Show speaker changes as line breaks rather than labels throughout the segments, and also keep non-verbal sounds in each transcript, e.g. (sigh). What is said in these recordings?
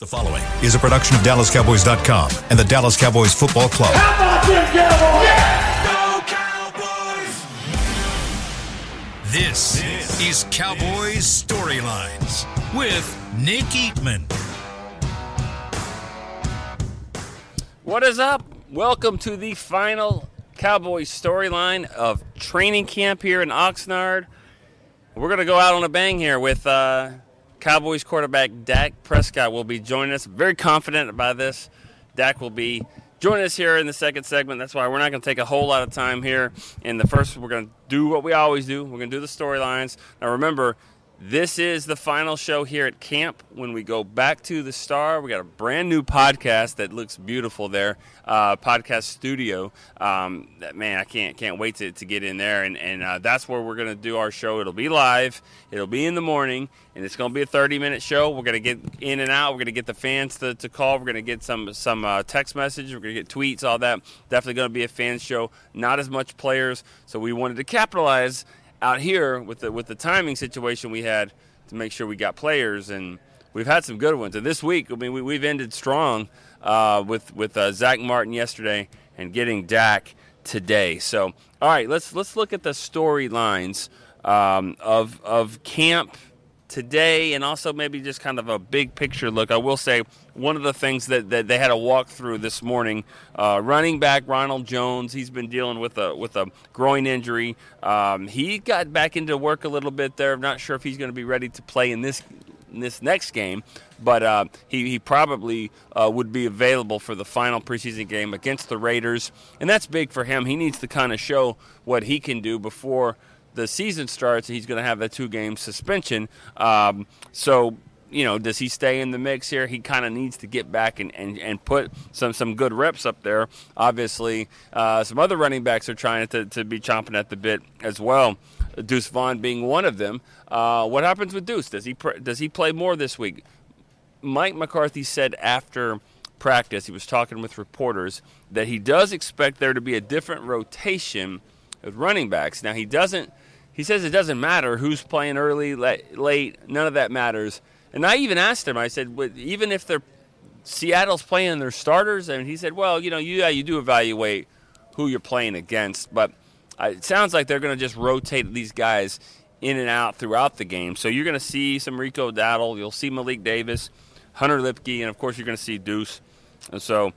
The following is a production of DallasCowboys.com and the Dallas Cowboys Football Club.
How about them Cowboys?
This, is Cowboys Storylines with Nick Eatman.
What is up? Welcome to the final Cowboys storyline of training camp here in Oxnard. We're going to go out on a bang here with uh, Cowboys quarterback Dak Prescott will be joining us. Very confident about this. Dak will be joining us here in the second segment. That's why we're not going to take a whole lot of time here. In the first, we're going to do what we always do. We're going to do the storylines. Now, remember, this is the final show here at camp. When we go back to the Star, we got a brand new podcast that looks beautiful there, uh, podcast studio. Um, that, man, I can't can't wait to, to get in there, and and uh, that's where we're gonna do our show. It'll be live. It'll be in the morning, and it's gonna be a 30 minute show. We're gonna get in and out. We're gonna get the fans to, to call. We're gonna get some some uh, text messages. We're gonna get tweets, all that. Definitely gonna be a fan show. Not as much players, so we wanted to capitalize out here with the with the timing situation we had to make sure we got players and we've had some good ones and this week I mean we, we've ended strong uh, with with uh, Zack Martin yesterday and getting Dak today so all right let's let's look at the storylines um, of of camp today and also maybe just kind of a big picture look. I will say one of the things that, that they had a walkthrough this morning, uh, running back Ronald Jones, he's been dealing with a with a groin injury. Um, he got back into work a little bit there. I'm not sure if he's going to be ready to play in this in this next game, but uh, he, he probably uh, would be available for the final preseason game against the Raiders, and that's big for him. He needs to kind of show what he can do before the season starts, he's going to have that two game suspension. Um, so, you know, does he stay in the mix here? He kind of needs to get back and, and, and put some, some good reps up there. Obviously, uh, some other running backs are trying to, to be chomping at the bit as well. Deuce Vaughn being one of them. Uh, what happens with Deuce? Does he does he play more this week? Mike McCarthy said after practice, he was talking with reporters that he does expect there to be a different rotation with running backs. Now he doesn't. He says it doesn't matter who's playing early, late. None of that matters. And I even asked him. I said, even if they're Seattle's playing their starters, and he said, well, you know, you, yeah, you do evaluate who you're playing against, but it sounds like they're going to just rotate these guys in and out throughout the game. So you're going to see some Rico Dowdle, you'll see Malik Davis, Hunter Luepke, and of course you're going to see Deuce. And so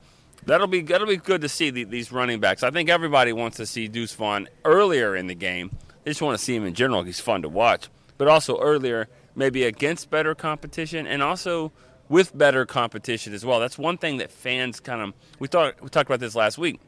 that'll be that'll be good to see the, these running backs. I think everybody wants to see Deuce Vaughn earlier in the game. They just want to see him in general. He's fun to watch, but also earlier, maybe against better competition, and also with better competition as well. That's one thing that fans kind of we thought we talked about this last week.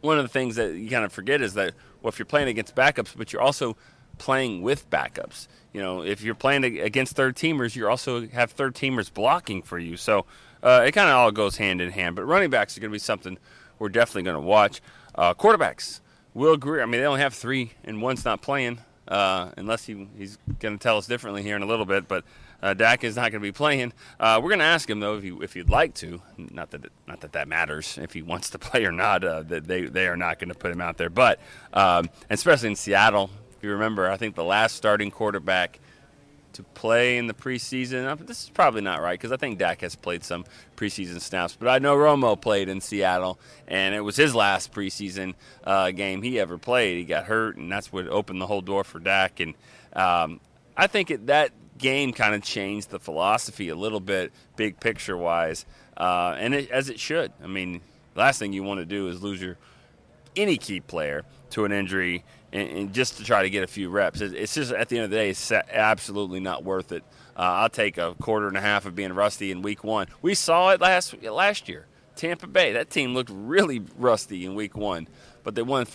One of the things that you kind of forget is that well, if you're playing against backups, but you're also playing with backups. You know, if you're playing against third teamers, you also have third teamers blocking for you. So uh, it kind of all goes hand in hand. But running backs are going to be something we're definitely going to watch. Uh, quarterbacks, Will Grier. I mean, they only have three, and one's not playing, uh, unless he, he's going to tell us differently here in a little bit. But uh, Dak is not going to be playing. Uh, we're going to ask him though if he if he'd like to. Not that not that that matters if he wants to (laughs) play or not. Uh, that they they are not going to put him out there. But um, especially in Seattle, if you remember, I think the last starting quarterback to play in the preseason. Uh, this is probably not right because I think Dak has played some preseason snaps, but I know Romo played in Seattle, and it was his last preseason uh, game he ever played. He got hurt, and that's what opened the whole door for Dak. And um, I think it, that game kind of changed the philosophy a little bit, big picture wise, uh, and it, as it should. I mean, last thing you want to do is lose your any key player to an injury and, and, just to try to get a few reps. It's just at the end of the day, it's absolutely not worth it. Uh, I'll take a quarter and a half of being rusty in week one. We saw it last last year. Tampa Bay, that team looked really rusty in week one, but they won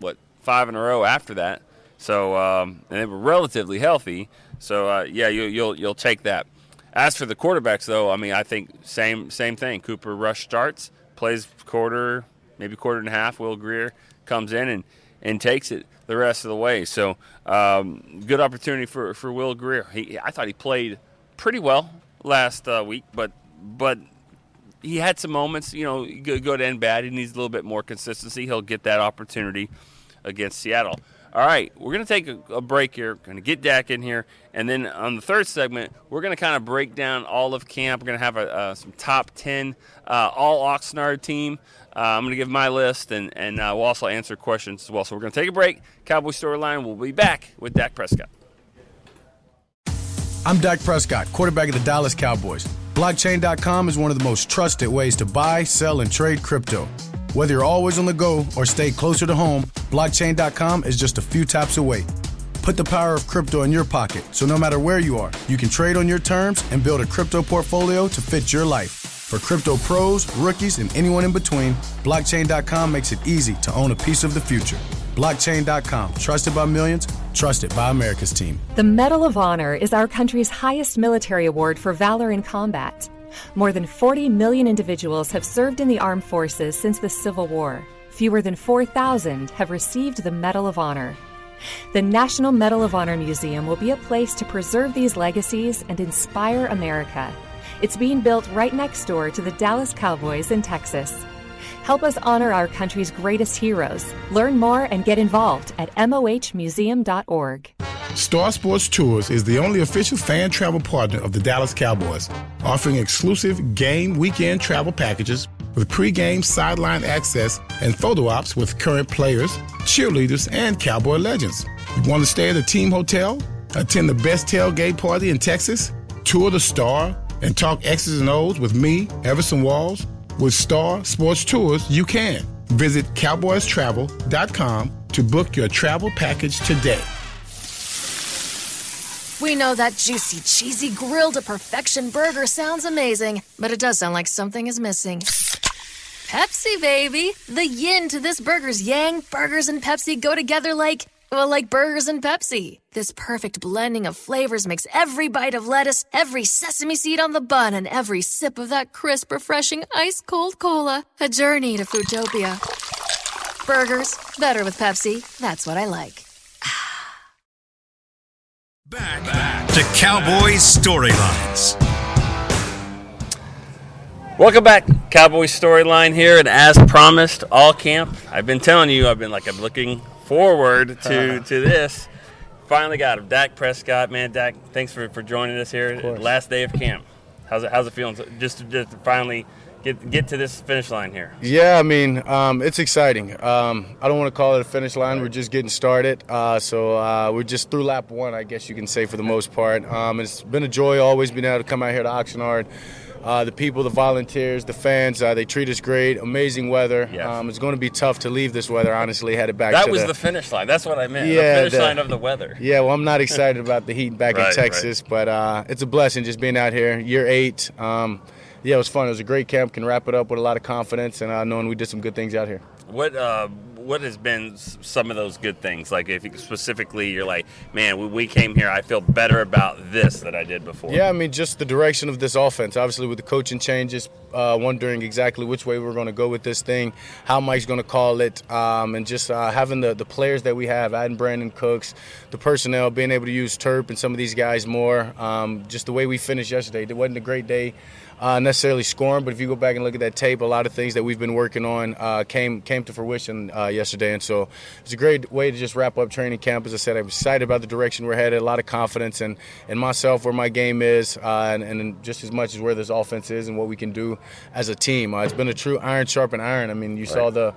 what five in a row after that. So um, and they were relatively healthy. So uh, yeah, you, you'll you'll take that. As for the quarterbacks, though, I mean, I think same same thing. Cooper Rush starts, plays quarter, maybe quarter and a half. Will Grier comes in and and takes it the rest of the way. So um, good opportunity for, for Will Grier. He, I thought he played pretty well last uh, week, but but he had some moments. You know, good, good and bad. He needs a little bit more consistency. He'll get that opportunity against Seattle. All right, we're going to take a, a break here. Going to get Dak in here, and then on the third segment, we're going to kind of break down all of camp. We're going to have a, uh, some top ten uh, all Oxnard team. Uh, I'm going to give my list, and and uh, we'll also answer questions as well. So we're going to take a break. Cowboy Storyline. We'll be back with Dak Prescott.
I'm Dak Prescott, quarterback of the Dallas Cowboys. Blockchain.com is one of the most trusted ways to buy, sell, and trade crypto. Whether you're always on the go or stay closer to home, blockchain.com is just a few taps away. Put the power of crypto in your pocket so no matter where you are, you can trade on your terms and build a crypto portfolio to fit your life. For crypto pros, rookies, and anyone in between, blockchain.com makes it easy to own a piece of the future. Blockchain.com, trusted by millions, trusted by America's team.
The Medal of Honor is our country's highest military award for valor in combat. More than 40 million individuals have served in the armed forces since the Civil War. Fewer than 4,000 have received the Medal of Honor. The National Medal of Honor Museum will be a place to preserve these legacies and inspire America. It's being built right next door to the Dallas Cowboys in Texas. Help us honor our country's greatest heroes. Learn more and get involved at mohmuseum.org.
Star Sports Tours is the only official fan travel partner of the Dallas Cowboys, offering exclusive game weekend travel packages with pre-game sideline access and photo ops with current players, cheerleaders, and Cowboy legends. You want to stay at a team hotel, attend the best tailgate party in Texas, tour the Star, and talk X's and O's with me, Everson Walls? With Star Sports Tours, you can. Visit cowboystravel.com to book your travel package today.
We know that juicy, cheesy, grilled to perfection burger sounds amazing, but it does sound like something is missing. Pepsi, baby! The yin to this burger's yang, burgers and Pepsi go together like, well, like burgers and Pepsi. This perfect blending of flavors makes every bite of lettuce, every sesame seed on the bun, and every sip of that crisp, refreshing, ice cold cola a journey to Foodtopia. Burgers, better with Pepsi. That's what I like.
Back, back to Cowboys Storylines.
Welcome back, Cowboy Storyline here, and as promised, all camp. I've been telling you, I've been like I'm looking forward (laughs) to to this. Finally got him, Dak Prescott. Man, Dak, thanks for, for joining us here. Last day of camp. How's it How's it feeling? Just to, just finally get get to this finish line here.
Yeah, I mean, um, it's exciting. Um, I don't want to call it a finish line. We're just getting started. Uh, so uh, we're just through lap one, I guess you can say, for the most part. Um, it's been a joy always being able to come out here to Oxnard. Uh, the people, the volunteers, the fans, uh, they treat us great. Amazing weather.
Yes.
Um, it's going to be tough to leave this weather, honestly, headed back
That was
the,
the finish line. That's what I meant.
Yeah,
the finish
the-
line of the weather.
Yeah, well, I'm not excited about the heat back
Right,
in Texas, but uh, it's a blessing just being out here. Year eight. Um, yeah, it was fun. It was a great camp. Can wrap it up with a lot of confidence and uh, knowing we did some good things out here.
What uh, what has been some of those good things? Like if you, specifically, you're like, man, we came here, I feel better about this that I did before.
Yeah, I mean, just the direction of this offense. Obviously, with the coaching changes, uh, wondering exactly which way we're going to go with this thing, how Mike's going to call it, um, and just uh, having the, the players that we have, adding Brandin Cooks, the personnel, being able to use Turp and some of these guys more. Um, just the way we finished yesterday. It wasn't a great day. Uh, necessarily scoring, but if you go back and look at that tape, a lot of things that we've been working on uh, came came to fruition uh, yesterday, and so it's a great way to just wrap up training camp. As I said, I'm excited about the direction we're headed, a lot of confidence in, in myself, where my game is, uh, and, and just as much as where this offense is and what we can do as a team. Uh, it's been a true iron sharpen iron. I mean, you saw the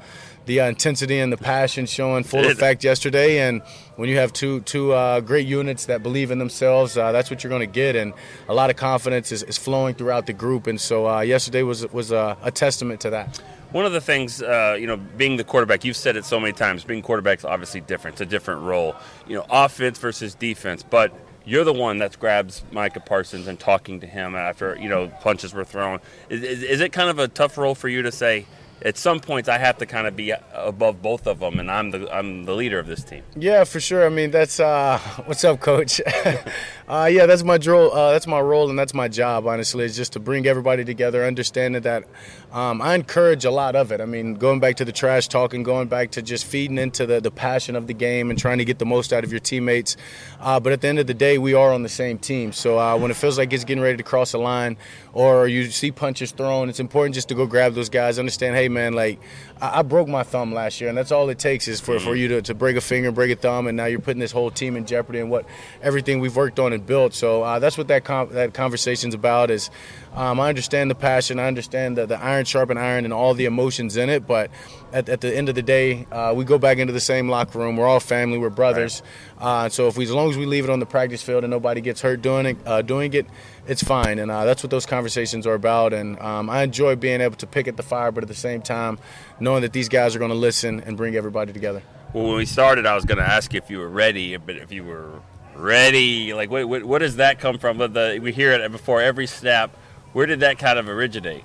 the uh, intensity and the passion showing full effect yesterday, and when you have two two uh, great units that believe in themselves, uh, that's what you're going to get, and a lot of confidence is, is flowing throughout the group. And so uh, yesterday was was a, a testament to that.
One of the things, uh, you know, being the quarterback, you've said it so many times. Being quarterback is obviously different. It's a different role. You know, offense versus defense, but. You're the one that grabs Micah Parsons and talking to him after you know punches were thrown. Is, is, is it kind of a tough role for you to say? At some points, I have to kind of be above both of them, and I'm the I'm the leader of this team.
Yeah, for sure. I mean, that's uh, (laughs) what's up, Coach. (laughs) Uh, yeah, that's my role. Uh, that's my role, and that's my job. Honestly, is just to bring everybody together, understanding that um, I encourage a lot of it. I mean, going back to the trash talking, going back to just feeding into the, the passion of the game and trying to get the most out of your teammates. Uh, but at the end of the day, we are on the same team. So uh, when it feels like it's getting ready to cross a line, or you see punches thrown, it's important just to go grab those guys. Understand, hey man, like I, I broke my thumb last year, and that's all it takes is for, for you to, to break a finger, break a thumb, and now you're putting this whole team in jeopardy and what everything we've worked on and built. So uh, that's what that com- that conversation's about. Is um, I understand the passion, I understand the, the iron sharpen iron and all the emotions in it, but at, at the end of the day, uh, we go back into the same locker room. We're all family, we're brothers. Right. Uh, so if we, as long as we leave it on the practice field and nobody gets hurt doing it, uh, doing it, it's fine. And uh, that's what those conversations are about. And um, I enjoy being able to pick at the fire, but at the same time, knowing that these guys are going to listen and bring everybody together.
Well, when we started, I was going to ask if you were ready, but if you were ready, like, what, what, what does that come from? The, we hear it before every snap. Where did that kind of originate?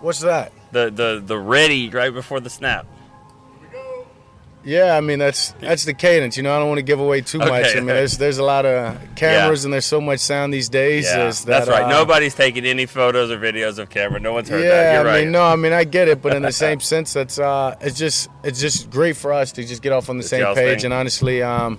What's that?
The the the ready right before the snap.
Yeah, I mean that's that's the cadence. You know, I don't want to give away too okay. much. I mean, there's there's a lot of cameras yeah. and there's so much sound these days.
Yeah,
that,
that's right. Uh, Nobody's taking any photos or videos of camera. No one's heard
yeah,
that. You're
I
right.
mean, no, I mean I get it, but in the (laughs) same sense, that's uh, it's just it's just great for us to just get off on the it's same page. Thing. And honestly, um,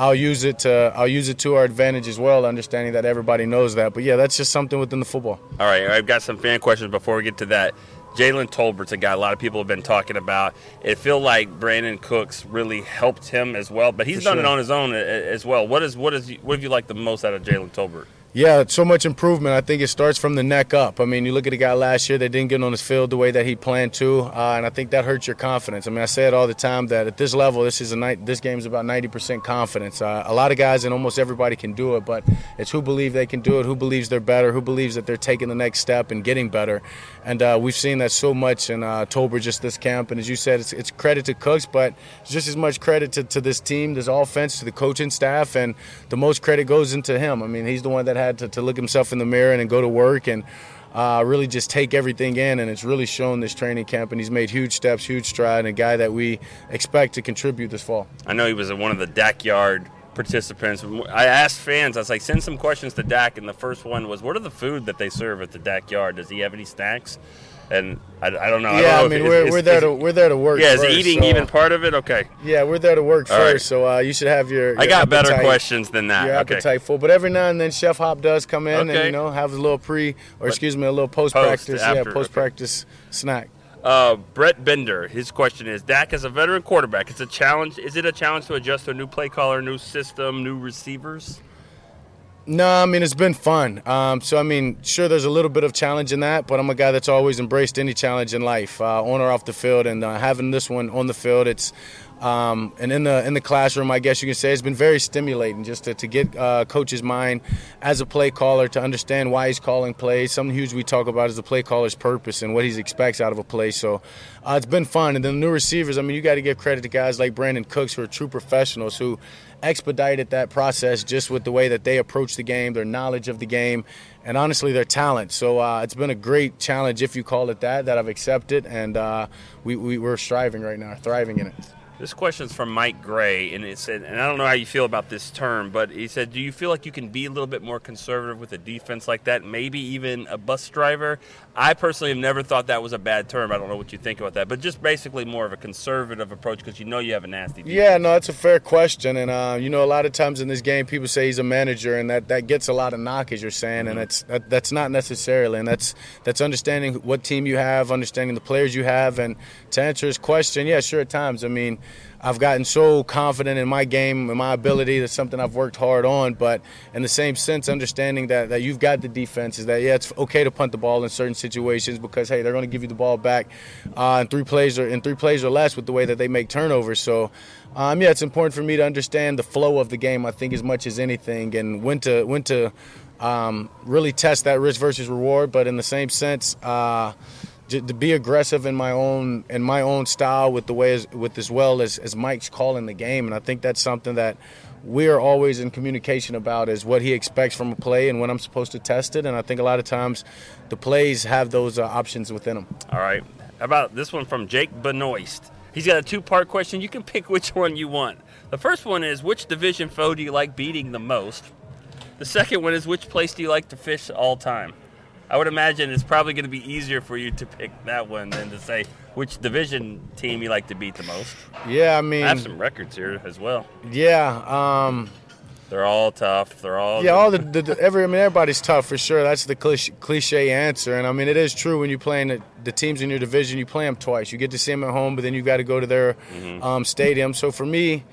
I'll use it to I'll use it to our advantage as well, understanding that everybody knows that. But yeah, that's just something within the football.
All right, I've got some fan questions before we get to that. Jalen Tolbert's a guy a lot of people have been talking about. It feel like Brandin Cooks really helped him as well, but he's For done sure. it on his own eh, eh, as well. What is what is what have you liked the most out of Jalen Tolbert?
Yeah, so much improvement. I think it starts from the neck up. I mean, you look at the guy last year that didn't get on his field the way that he planned to, uh, and I think that hurts your confidence. I mean, I say it all the time that at this level, this is a night. This game is about 90% confidence. Uh, a lot of guys and almost everybody can do it, but it's who believe they can do it, who believes they're better, who believes that they're taking the next step and getting better. And uh, we've seen that so much in uh, Tolbert just this camp. And as you said, it's, it's credit to Cooks, but just as much credit to, to this team, this offense, to the coaching staff, and the most credit goes into him. I mean, he's the one that had to, to look himself in the mirror and go to work and uh, really just take everything in. And it's really shown this training camp, and he's made huge steps, huge stride, and a guy that we expect to contribute this fall.
I know he was one of the Dak Yard participants. I asked fans, I was like, send some questions to Dak, and the first one was, what are the food that they serve at the Dak Yard? Does he have any snacks? And I, I don't know.
Yeah,
I,
I mean, we're, we're there to we're there to work.
Yeah,
is
first, eating
so.
even part of it? Okay.
Yeah, we're there to work All first, right. so uh, you should have your. your
I got
appetite,
better questions than that.
Your
okay.
appetite full, but every now and then Chef Hop does come in okay. and you know have a little pre or but excuse me a little post practice yeah post practice okay. snack.
Uh, Brett Bender, his question is: Dak as a veteran quarterback, it's a challenge. Is it a challenge to adjust to a new play caller, new system, new receivers?
No, I mean it's been fun. Um, so I mean, sure, there's a little bit of challenge in that, but I'm a guy that's always embraced any challenge in life, uh, on or off the field, and uh, having this one on the field, it's um, and in the in the classroom, I guess you can say it's been very stimulating just to, to get uh, coach's mind as a play caller to understand why he's calling plays. Something huge we talk about is the play caller's purpose and what he expects out of a play. So uh, it's been fun. And then the new receivers, I mean, you got to give credit to guys like Brandin Cooks who are true professionals who expedited that process just with the way that they approach the game, their knowledge of the game, and honestly their talent. So uh, it's been a great challenge, if you call it that, that I've accepted, and uh, we, we, we're striving right now, thriving in it.
This question is from Mike Gray, and it said, and I don't know how you feel about this term, but he said, "Do you feel like you can be a little bit more conservative with a defense like that? Maybe even a bus driver." I personally have never thought that was a bad term. I don't know what you think about that, but just basically more of a conservative approach because you know you have a nasty. Defense.
Yeah, no, that's a fair question, and uh, you know, a lot of times in this game, people say he's a manager, and that, that gets a lot of knock, as you're saying, mm-hmm. and it's that, that's not necessarily, and that's that's understanding what team you have, understanding the players you have, and to answer his question, yeah, sure, at times, I mean. I've gotten so confident in my game and my ability. That's something I've worked hard on. But in the same sense, understanding that, that you've got the defense is that, yeah, it's okay to punt the ball in certain situations because, hey, they're going to give you the ball back uh, in three plays or in three plays or less with the way that they make turnovers. So, um, yeah, it's important for me to understand the flow of the game, I think, as much as anything, and when to, when to um, really test that risk versus reward. But in the same sense, uh, to be aggressive in my own in my own style with the way as, with as well as, as Mike's calling the game, and I think that's something that we are always in communication about is what he expects from a play and when I'm supposed to test it. And I think a lot of times the plays have those uh, options within them.
All right. How about this one from Jake Benoist? He's got a two part question. You can pick which one you want. The first one is which division foe do you like beating the most? The second one is which place do you like to fish all time? I would imagine it's probably going to be easier for you to pick that one than to say which division team you like to beat the most.
Yeah, I mean,
I have some records here as well.
Yeah, um,
they're all tough. They're all
yeah. All the, (laughs) the, the, every I mean everybody's tough for sure. That's the cliche, cliche answer, and I mean it is true when you're playing the, the, teams in your division. You play them twice. You get to see them at home, but then you got to go to their mm-hmm. um, stadium. So for me,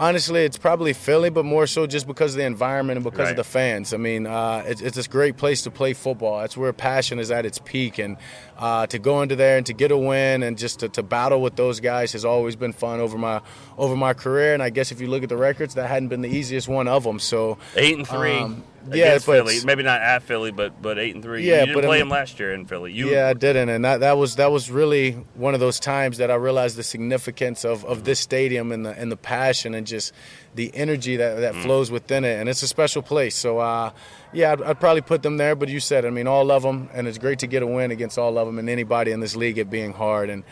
honestly, it's probably Philly, but more so just because of the environment and because right. of the fans. I mean, uh, it's, it's, a great place to play football. That's where passion is at its peak, and uh, to go into there and to get a win and just to, to, battle with those guys has always been fun over my over my career. And I guess if you look at the records, that hadn't been the easiest one of them. So
eight and three. Um, yeah, but Philly. Maybe not at Philly, but but eight and three. Yeah, you didn't but play I mean, him last year in Philly. You,
yeah, I didn't, and that, that was that was really one of those times that I realized the significance of, of this stadium and the and the passion and just the energy that that mm. flows within it, and it's a special place. So. Uh, yeah, I'd, I'd, probably put them there, but you said, I mean, all of them, and it's great to get a win against all of them and anybody in this league, it being hard. And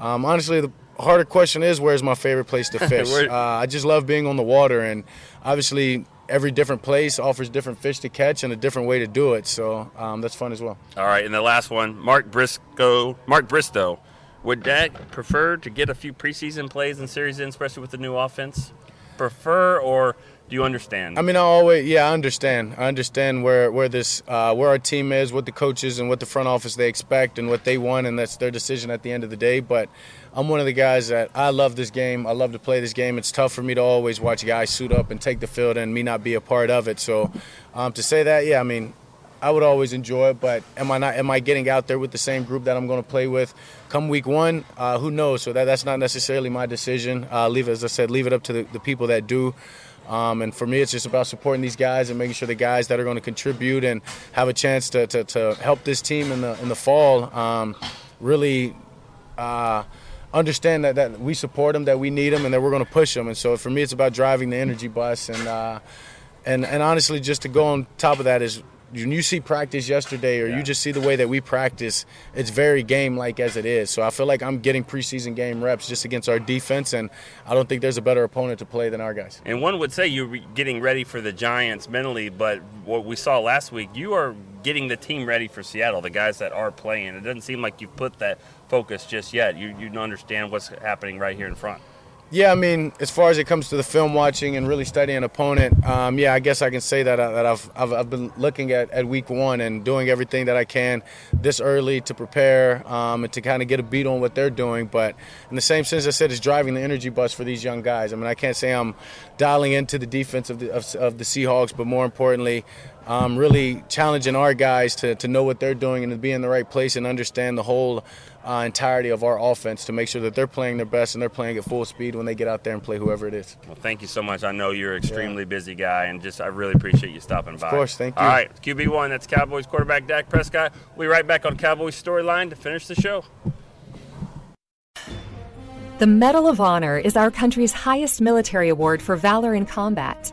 um, honestly, the harder question is, where's my favorite place to (laughs) fish? uh, I just love being on the water, and obviously, every different place offers different fish to catch and a different way to do it. So um, that's fun as well.
All right, and the last one, Mark Briscoe, Mark Bristow. Would Dak prefer to get a few preseason plays and series in, especially with the new offense? Prefer or do you understand?
I mean, I always yeah, I understand. I understand where where this uh, where our team is, what the coaches and what the front office they expect and what they want, and that's their decision at the end of the day. But I'm one of the guys that I love this game. I love to play this game. It's tough for me to always watch guys suit up and take the field and me not be a part of it. So um, to say that, yeah, I mean, I would always enjoy it. But am I not? Am I getting out there with the same group that I'm going to play with come week one? Uh, who knows? So that that's not necessarily my decision. Uh, leave as I said, leave it up to the, the people that do. Um, and for me, it's just about supporting these guys and making sure the guys that are going to contribute and have a chance to, to, to help this team in the in the fall um, really. Uh, understand that, that we support them, that we need them, and that we're going to push them. And so for me, it's about driving the energy bus. And uh, and and honestly, just to go on top of that is when you see practice yesterday or yeah. you just see the way that we practice, it's very game like as it is. So I feel like I'm getting preseason game reps just against our defense, and I don't think there's a better opponent to play than our guys.
And one would say you're getting ready for the Giants mentally, but what we saw last week, you are getting the team ready for Seattle, the guys that are playing. It doesn't seem like you've put that focus just yet. You, you don't understand what's happening right here in front.
Yeah, I mean, as far as it comes to the film watching and really studying an opponent, um, yeah, I guess I can say that, uh, that I've, I've, I've, been looking at, at week one and doing everything that I can this early to prepare um, and to kind of get a beat on what they're doing. But in the same sense, I said, it's driving the energy bus for these young guys. I mean, I can't say I'm dialing into the defense of the, of, of the Seahawks, but more importantly, um, really challenging our guys to, to know what they're doing and to be in the right place and understand the whole uh, entirety of our offense to make sure that they're playing their best and they're playing at full speed when they get out there and play whoever it is.
Well, thank you so much. I know you're an extremely yeah. busy guy, and just I really appreciate you stopping by.
Of course, thank you.
All right, QB one. That's Cowboys quarterback Dak Prescott. We'll be right back on Cowboys storyline to finish the show.
The Medal of Honor is our country's highest military award for valor in combat.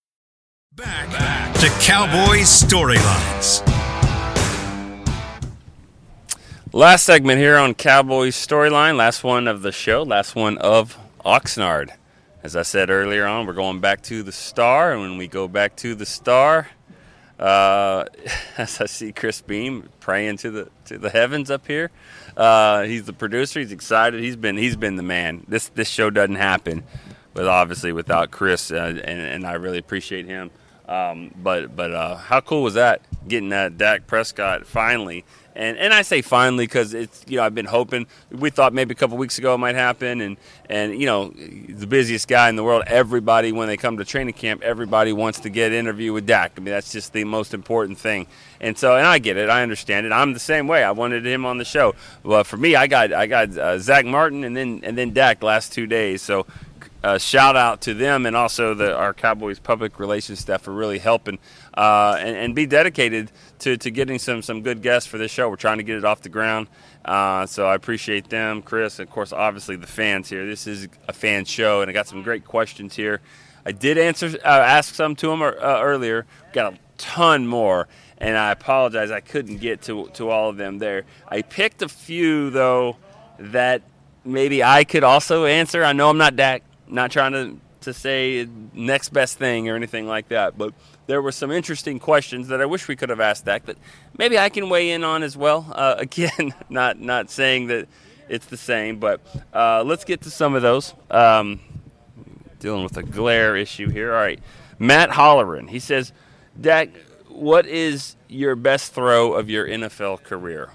Back, back to Cowboys storylines.
Last segment here on Cowboys storyline. Last one of the show. Last one of Oxnard. As I said earlier on, we're going back to the Star, and when we go back to the Star, uh, (laughs) as I see Chris Beam praying to the to the heavens up here, uh, he's the producer. He's excited. He's been he's been the man. This this show doesn't happen, but obviously without Chris, uh, and, and I really appreciate him. Um, but but uh, how cool was that getting that Dak Prescott finally? And and I say finally because it's you know I've been hoping. We thought maybe a couple weeks ago it might happen and and you know the busiest guy in the world everybody when they come to training camp everybody wants to get an interview with Dak. I mean that's just the most important thing. And so and I get it. I understand it. I'm the same way. I wanted him on the show. But for me I got I got uh, Zack Martin and then and then Dak last two days. So uh, shout out to them and also the, our Cowboys public relations staff for really helping uh, and, and, be dedicated to, to getting some, some good guests for this show. We're trying to get it off the ground. Uh, so I appreciate them, Chris, and of course, obviously the fans here. This is a fan show, and I got some great questions here. I did answer, uh, ask some to them uh, earlier. Got a ton more, and I apologize I couldn't get to, to all of them there. I picked a few though that maybe I could also answer. I know I'm not Dak not trying to, to say next best thing or anything like that, but there were some interesting questions that I wish we could have asked that, but maybe I can weigh in on as well. (laughs) Uh, again, not not saying that it's the same, but uh, let's get to some of those. Um, dealing with a glare issue here. All right, Matt Holleran. He says, Dak, what is your best throw of your NFL career?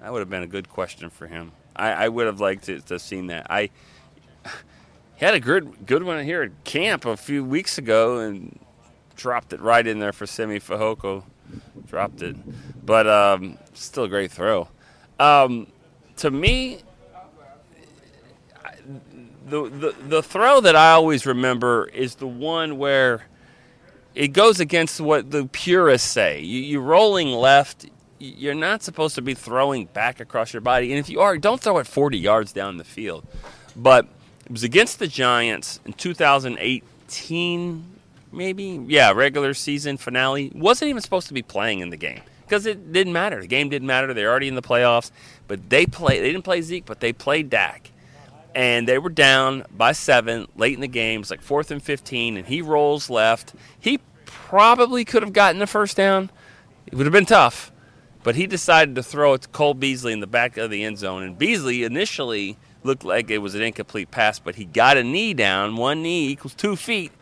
That would have been a good question for him. I, I would have liked to, to have seen that. I he had a good good one here at camp a few weeks ago and dropped it right in there for Simi Fehoko. Dropped it, but um, still a great throw. Um, to me, the, the the throw that I always remember is the one where it goes against what the purists say. You, you're rolling left. You're not supposed to be throwing back across your body, and if you are, don't throw it 40 yards down the field. But it was against the Giants in 2018, maybe. Yeah, regular season finale. Wasn't even supposed to be playing in the game because it didn't matter. The game didn't matter. They're already in the playoffs. But they play. They didn't play Zeke, but they played Dak, and they were down by seven late in the game. It's like fourth and 15, and he rolls left. He probably could have gotten the first down. It would have been tough, but he decided to throw it to Cole Beasley in the back of the end zone. And Beasley initially looked like it was an incomplete pass, but he got a knee down. One knee equals two feet.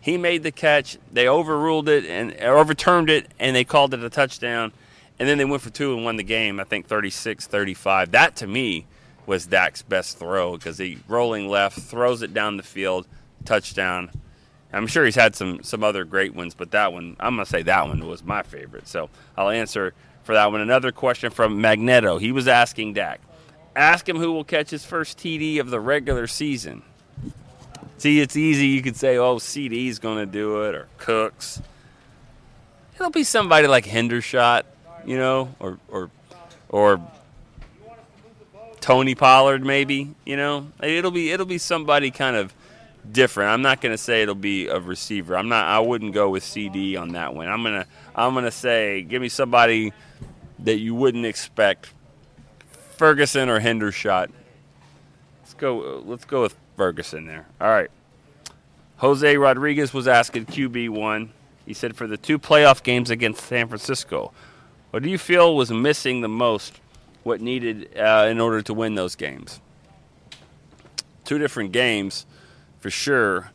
He made the catch. They overruled it and overturned it, and they called it a touchdown. And then they went for two and won the game. I think 36-35. That to me was Dak's best throw because he rolling left throws it down the field, touchdown. I'm sure he's had some some other great ones, but that one I'm gonna say that one was my favorite. So I'll answer for that one. Another question from Magneto. He was asking Dak. Ask him who will catch his first TD of the regular season. See, it's easy. You could say, oh, CeeDee's going to do it, or Cooks. It'll be somebody like Hendershot, you know, or or or Tony Pollard, maybe. You know, it'll be it'll be somebody kind of different. I'm not going to say it'll be a receiver. I'm not. I wouldn't go with CeeDee on that one. I'm gonna I'm gonna say give me somebody that you wouldn't expect Ferguson or Hendershot. Let's go. Let's go with Ferguson there. All right. Jose Rodriguez was asking QB one. He said for the two playoff games against San Francisco, what do you feel was missing the most what needed uh, in order to win those games. Two different games, for sure.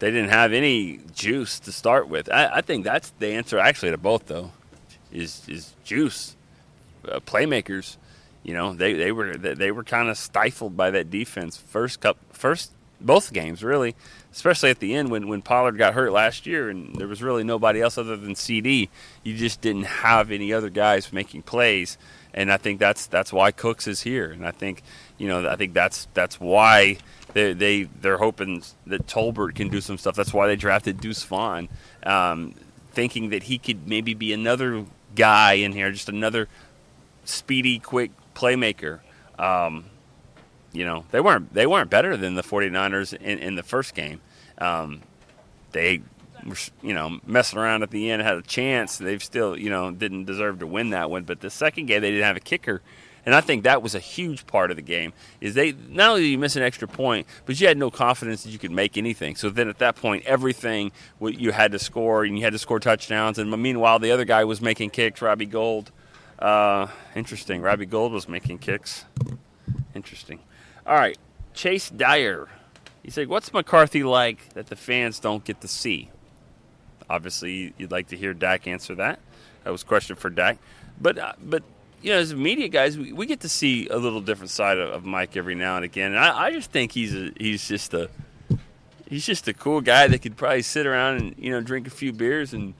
They didn't have any juice to start with. I, I think that's the answer actually to both, though, is is juice, uh, playmakers. You know, they, they were they were kind of stifled by that defense first cup first both games really, especially at the end when, when Pollard got hurt last year and there was really nobody else other than CeeDee. You just didn't have any other guys making plays, and I think that's that's why Cooks is here, and I think you know I think that's that's why they they they're hoping that Tolbert can do some stuff. That's why they drafted Deuce Vaughn, um, thinking that he could maybe be another guy in here, just another speedy, quick playmaker. Um, you know, they weren't they weren't better than the 49ers in, in the first game. Um, they were, you know, messing around at the end, had a chance. They've still, you know, didn't deserve to win that one. But the second game, they didn't have a kicker. And I think that was a huge part of the game. Is they not only did you miss an extra point, but you had no confidence that you could make anything. So then at that point, everything you had to score, and you had to score touchdowns. And meanwhile, the other guy was making kicks. Robbie Gould. Uh, interesting. Robbie Gould was making kicks. Interesting. All right, Chase Dyer. He said, "What's McCarthy like that the fans don't get to see?" Obviously, you'd like to hear Dak answer that. That was a question for Dak. But uh, but you know, as media guys, we, we, get to see a little different side of, of Mike every now and again. And I, I, just think he's a, he's just a he's just a cool guy that could probably sit around and you know drink a few beers and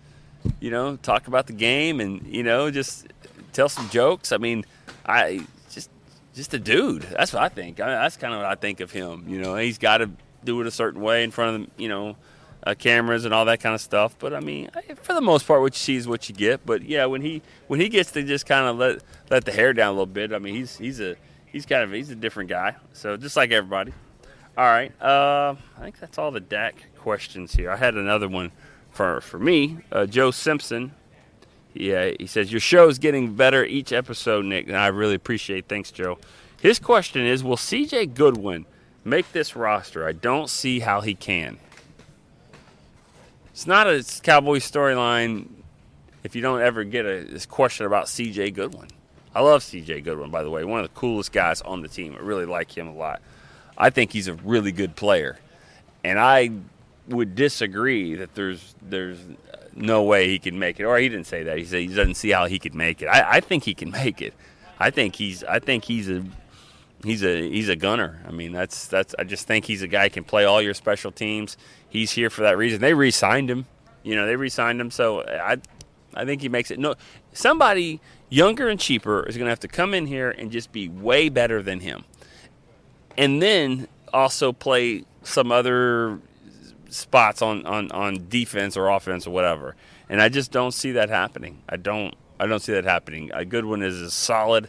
you know talk about the game and you know just tell some jokes. I mean, I just just a dude. That's what I think. I that's kind of what I think of him. You know, he's got to do it a certain way in front of you know uh, cameras and all that kind of stuff. But I mean, for the most part, what you see is what you get. But yeah, when he when he gets to just kind of let let the hair down a little bit, I mean, he's he's a he's kind of he's a different guy. So just like everybody. All right, uh, I think that's all the Dak questions here. I had another one for for me, uh, Joe Simpson yeah, he says your show is getting better each episode, Nick, and I really appreciate. Thanks, Joe. His question is, will C.J. Goodwin make this roster? I don't see how he can. It's not a Cowboy storyline if you don't ever get a this question about C.J. Goodwin. I love C.J. Goodwin, by the way, one of the coolest guys on the team. I really like him a lot. I think he's a really good player, and I would disagree that there's there's no way he can make it. Or he didn't say that. He said he doesn't see how he could make it. I, I think he can make it. I think he's I think he's a he's a he's a gunner. I mean, that's that's I just think he's a guy who can play all your special teams. He's here for that reason. They re-signed him. You know, they re-signed him. So I I think he makes it. No, somebody younger and cheaper is going to have to come in here and just be way better than him, and then also play some other spots on, on, on defense or offense or whatever. And I just don't see that happening. I don't I don't see that happening. A Goodwin is solid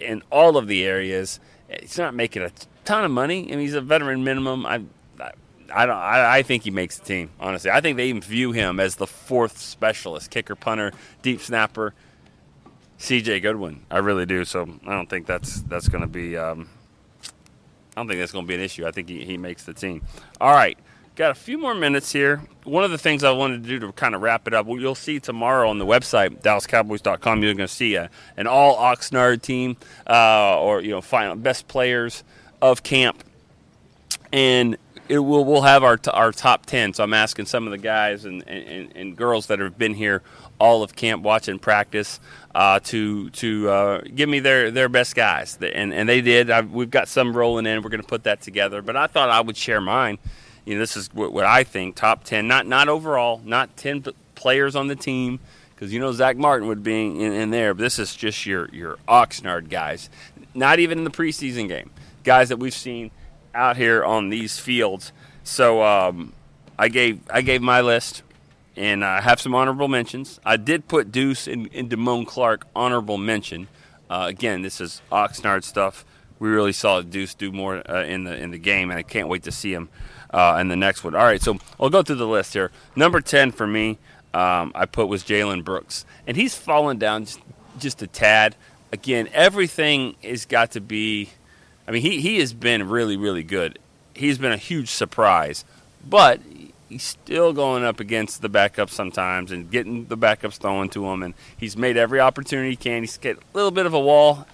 in all of the areas. He's not making a ton of money. I mean, he's a veteran minimum. I, I, I don't. I, I, think he makes the team. Honestly, I think they even view him as the fourth specialist: kicker, punter, deep snapper. C.J. Goodwin. I really do. So I don't think that's that's going to be. Um, I don't think that's going to be an issue. I think he, he makes the team. All right. Got a few more minutes here. One of the things I wanted to do to kind of wrap it up, well, you'll see tomorrow on the website, DallasCowboys.com, you're going to see a, an all Oxnard team uh, or, you know, final best players of camp. And it will, we'll have our, our top 10. So I'm asking some of the guys and, and, and girls that have been here all of camp watching practice uh, to to uh, give me their, their best guys. And, and they did. I've, we've got some rolling in. We're going to put that together. But I thought I would share mine you know, this is what, what I think top 10, not, not overall, not 10 players on the team, because you know Zack Martin would be in, in, there, but this is just your, your Oxnard guys. Not even in the preseason game. Guys that we've seen out here on these fields. So um, I gave I gave my list, and I have some honorable mentions. I did put Deuce and, and Damone Clark honorable mention. Uh, again, this is Oxnard stuff. We really saw Deuce do more uh, in the in the game, and I can't wait to see him uh, and the next one. All right, so I'll go through the list here. Number 10 for me, um, I put was Jalen Brooks. And he's fallen down just, just a tad. Again, everything has got to be. I mean, he, he has been really, really good. He's been a huge surprise. But he's still going up against the backups sometimes and getting the backups thrown to him. And he's made every opportunity he can. He's got a little bit of a wall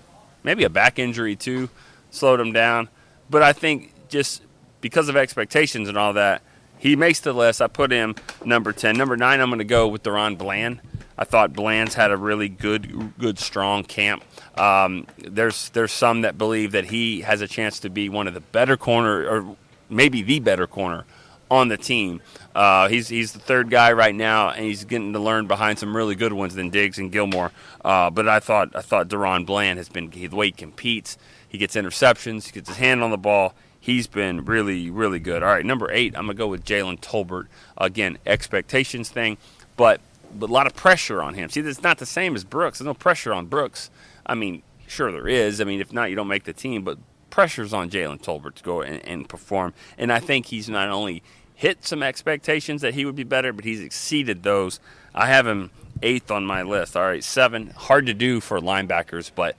maybe a back injury too slowed him down. But I think just because of expectations and all that, he makes the list. I put him number 10. Number 9, I'm going to go with DaRon Bland. I thought Bland's had a really good, good, strong camp. Um, there's there's some that believe that he has a chance to be one of the better corner, or maybe the better corner on the team. Uh, he's he's the third guy right now, and he's getting to learn behind some really good ones than Diggs and Gilmore. Uh, but I thought I thought DaRon Bland has been the way he competes. He gets interceptions. He gets his hand on the ball. He's been really really good. All right, number eight, I'm gonna go with Jalen Tolbert. Again, expectations thing, but but a lot of pressure on him. See, it's not the same as Brooks. There's no pressure on Brooks. I mean, sure there is. I mean, if not, you don't make the team. But pressure's on Jalen Tolbert to go and, and perform. And I think he's not only hit some expectations that he would be better, but he's exceeded those. I have him eighth on my list. All right, seven. Hard to do for linebackers, but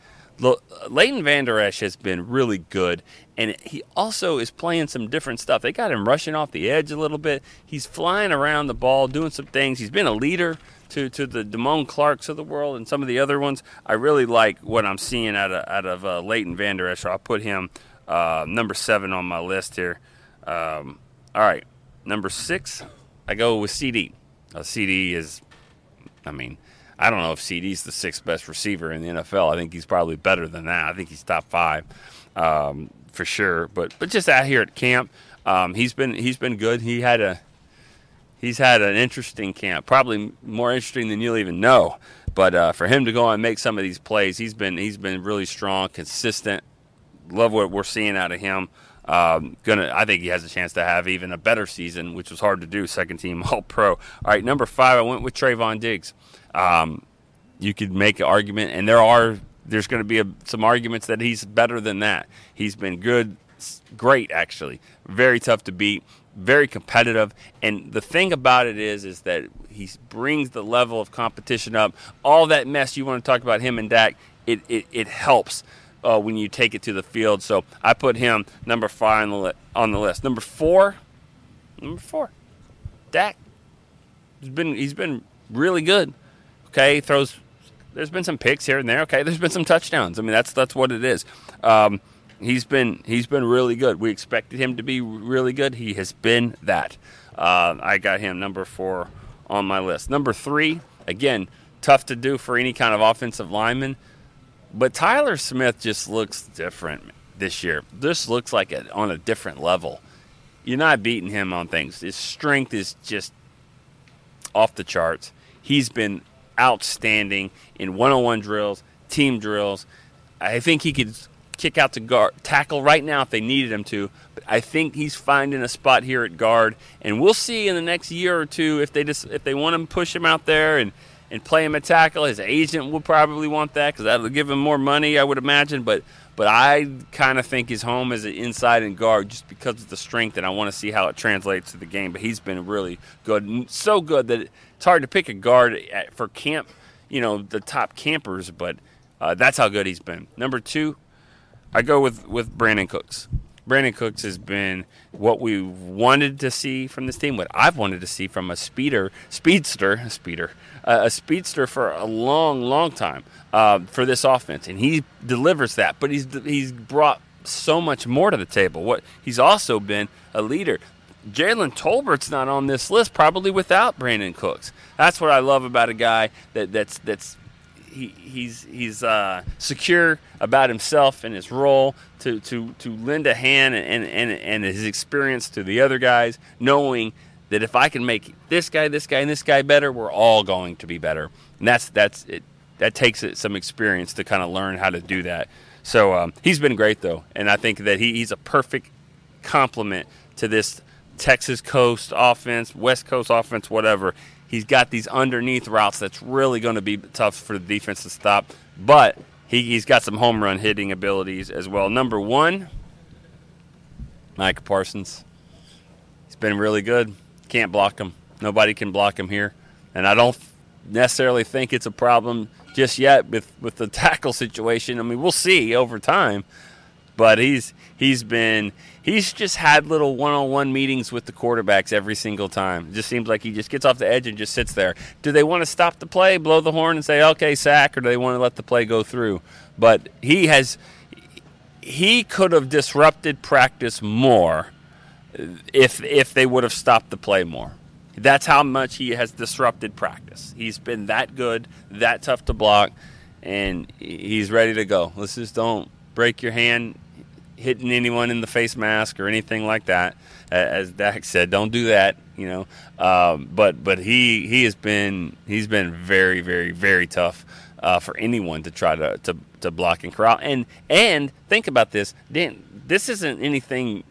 Leighton Vander Esch has been really good, and he also is playing some different stuff. They got him rushing off the edge a little bit. He's flying around the ball, doing some things. He's been a leader to, to the Damone Clarks of the world and some of the other ones. I really like what I'm seeing out of, out of uh, Leighton Vander Esch. I'll put him uh, number seven on my list here. Um, all right, number six, I go with CeeDee. Uh, CeeDee is, I mean, I don't know if CeeDee's the sixth best receiver in the NFL. I think he's probably better than that. I think he's top five um, for sure. But but just out here at camp, um, he's been he's been good. He had a he's had an interesting camp, probably more interesting than you'll even know. But uh, for him to go and make some of these plays, he's been he's been really strong, consistent. Love what we're seeing out of him. Um, gonna, I think he has a chance to have even a better season, which was hard to do. Second team (laughs) All Pro. All right, number five, I went with Trevon Diggs. Um, you could make an argument, and there are there's going to be a, some arguments that he's better than that. He's been good, great actually, very tough to beat, very competitive. And the thing about it is, is that he brings the level of competition up. All that mess you want to talk about him and Dak, it it, it helps. Uh, when you take it to the field, so I put him number five on the, li- on the list. Number four, number four, Dak. He's been he's been really good. Okay, throws. There's been some picks here and there. Okay, (laughs) there's been some touchdowns. I mean, that's that's what it is. Um, he's been he's been really good. We expected him to be really good. He has been that. Uh, I got him number four on my list. Number three, again, tough to do for any kind of offensive lineman, but Tyler Smith just looks different this year. This looks like it on a different level. You're not beating him on things. His strength is just off the charts. He's been outstanding in one-on-one drills, team drills. I think he could kick out to guard, tackle right now if they needed him to. But I think he's finding a spot here at guard, and we'll see in the next year or two if they just if they want to push him out there and and play him at tackle. His agent will probably want that because that'll give him more money, I would imagine. But but I kind of think his home is an inside and guard just because of the strength, and I want to see how it translates to the game. But he's been really good, so good that it's hard to pick a guard for camp, you know, the top campers. But uh, that's how good he's been. Number two, I go with with Brandin Cooks. Brandin Cooks has been what we wanted to see from this team, what I've wanted to see from a speeder, speedster, a speeder, uh, a speedster for a long, long time uh, for this offense, and he delivers that. But he's he's brought so much more to the table. What he's also been a leader. Jalen Tolbert's not on this list, probably without Brandin Cooks. That's what I love about a guy that that's that's he, he's he's uh, secure about himself and his role to, to, to lend a hand and, and, and his experience to the other guys, knowing that if I can make this guy, this guy, and this guy better, we're all going to be better. And that's that's it. That takes it, some experience to kind of learn how to do that. So um, he's been great though, and I think that he, he's a perfect complement to this Texas Coast offense, West Coast offense, whatever he's got these underneath routes that's really going to be tough for the defense to stop. But he, has got some home run hitting abilities as well. Number one, Micah Parsons. He's been really good. Can't block him. Nobody can block him here. And I don't necessarily think it's a problem just yet with, with the (laughs) tackle situation. I mean, we'll see over time. But he's he's been he's just had little one-on-one meetings with the quarterbacks every single time. It just seems like he just gets off the edge and just sits there. Do they want to stop the play, blow the horn, and say okay sack, or do they want to let the play go through? But he has he could have disrupted practice more if if they would have stopped the play more. That's how much he has disrupted practice. He's been that good, that tough to block, and he's ready to go. Let's just don't break your hand hitting anyone in the face mask or anything like that. As Dak said, don't do that. You know, um, but but he he has been he's been very very very tough uh, for anyone to try to, to to block and corral. And and think about this, Dan. This isn't anything.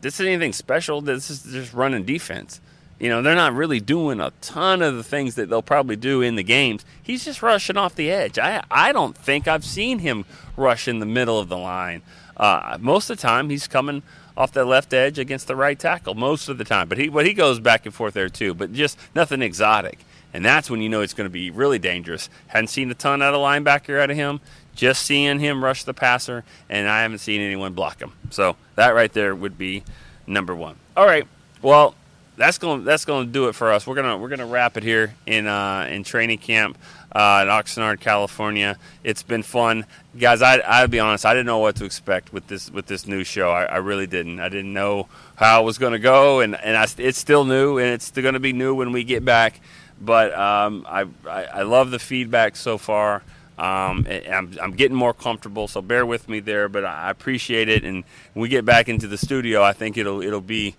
This isn't anything special. This is just running defense. You know, they're not really doing a ton of the things that they'll probably do in the games. He's just rushing off the edge. I I don't think I've seen him rush in the middle of the line. Uh, most of the time, he's coming off the left edge against the right tackle. Most of the time, but he but he goes back and forth there too. But just nothing exotic, and that's when you know it's going to be really dangerous. Hadn't seen a ton out of linebacker out of him. Just seeing him rush the passer, and I haven't seen anyone block him. So that right there would be number one. All right. Well, that's going that's going to do it for us. We're gonna we're gonna wrap it here in uh, in training camp uh, in Oxnard, California. It's been fun, guys. I I'll be honest, I didn't know what to expect with this with this new show. I, I really didn't. I didn't know how it was going to go, and and I, it's still new, and it's going to be new when we get back. But um, I, I I love the feedback so far. Um, I'm, I'm getting more comfortable, so bear with me there. But I appreciate it, and when we get back into the studio, I think it'll it'll be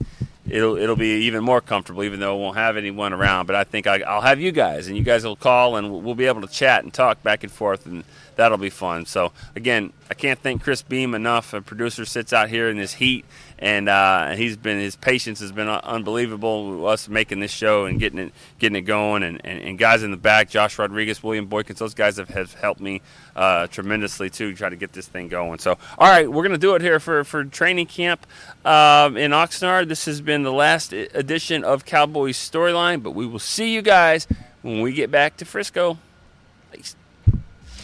it'll it'll be even more comfortable, even though it won't have anyone around. But I think I, will have you guys, and you guys will call, and we'll be able to chat and talk back and forth, and that'll be fun. So again, I can't thank Chris Beam enough. A producer sits out here in this heat, and uh, he's been his patience has been unbelievable. Us making this show and getting it getting it going, and, and, and guys in the back, Josh Rodriguez, William Boykins, those guys have, have helped me uh, tremendously too, try to get this thing going. So all right, we're gonna do it here for for training camp um, in Oxnard. This has been the last edition of Cowboys Storyline, but we will see you guys when we get back to Frisco. Peace.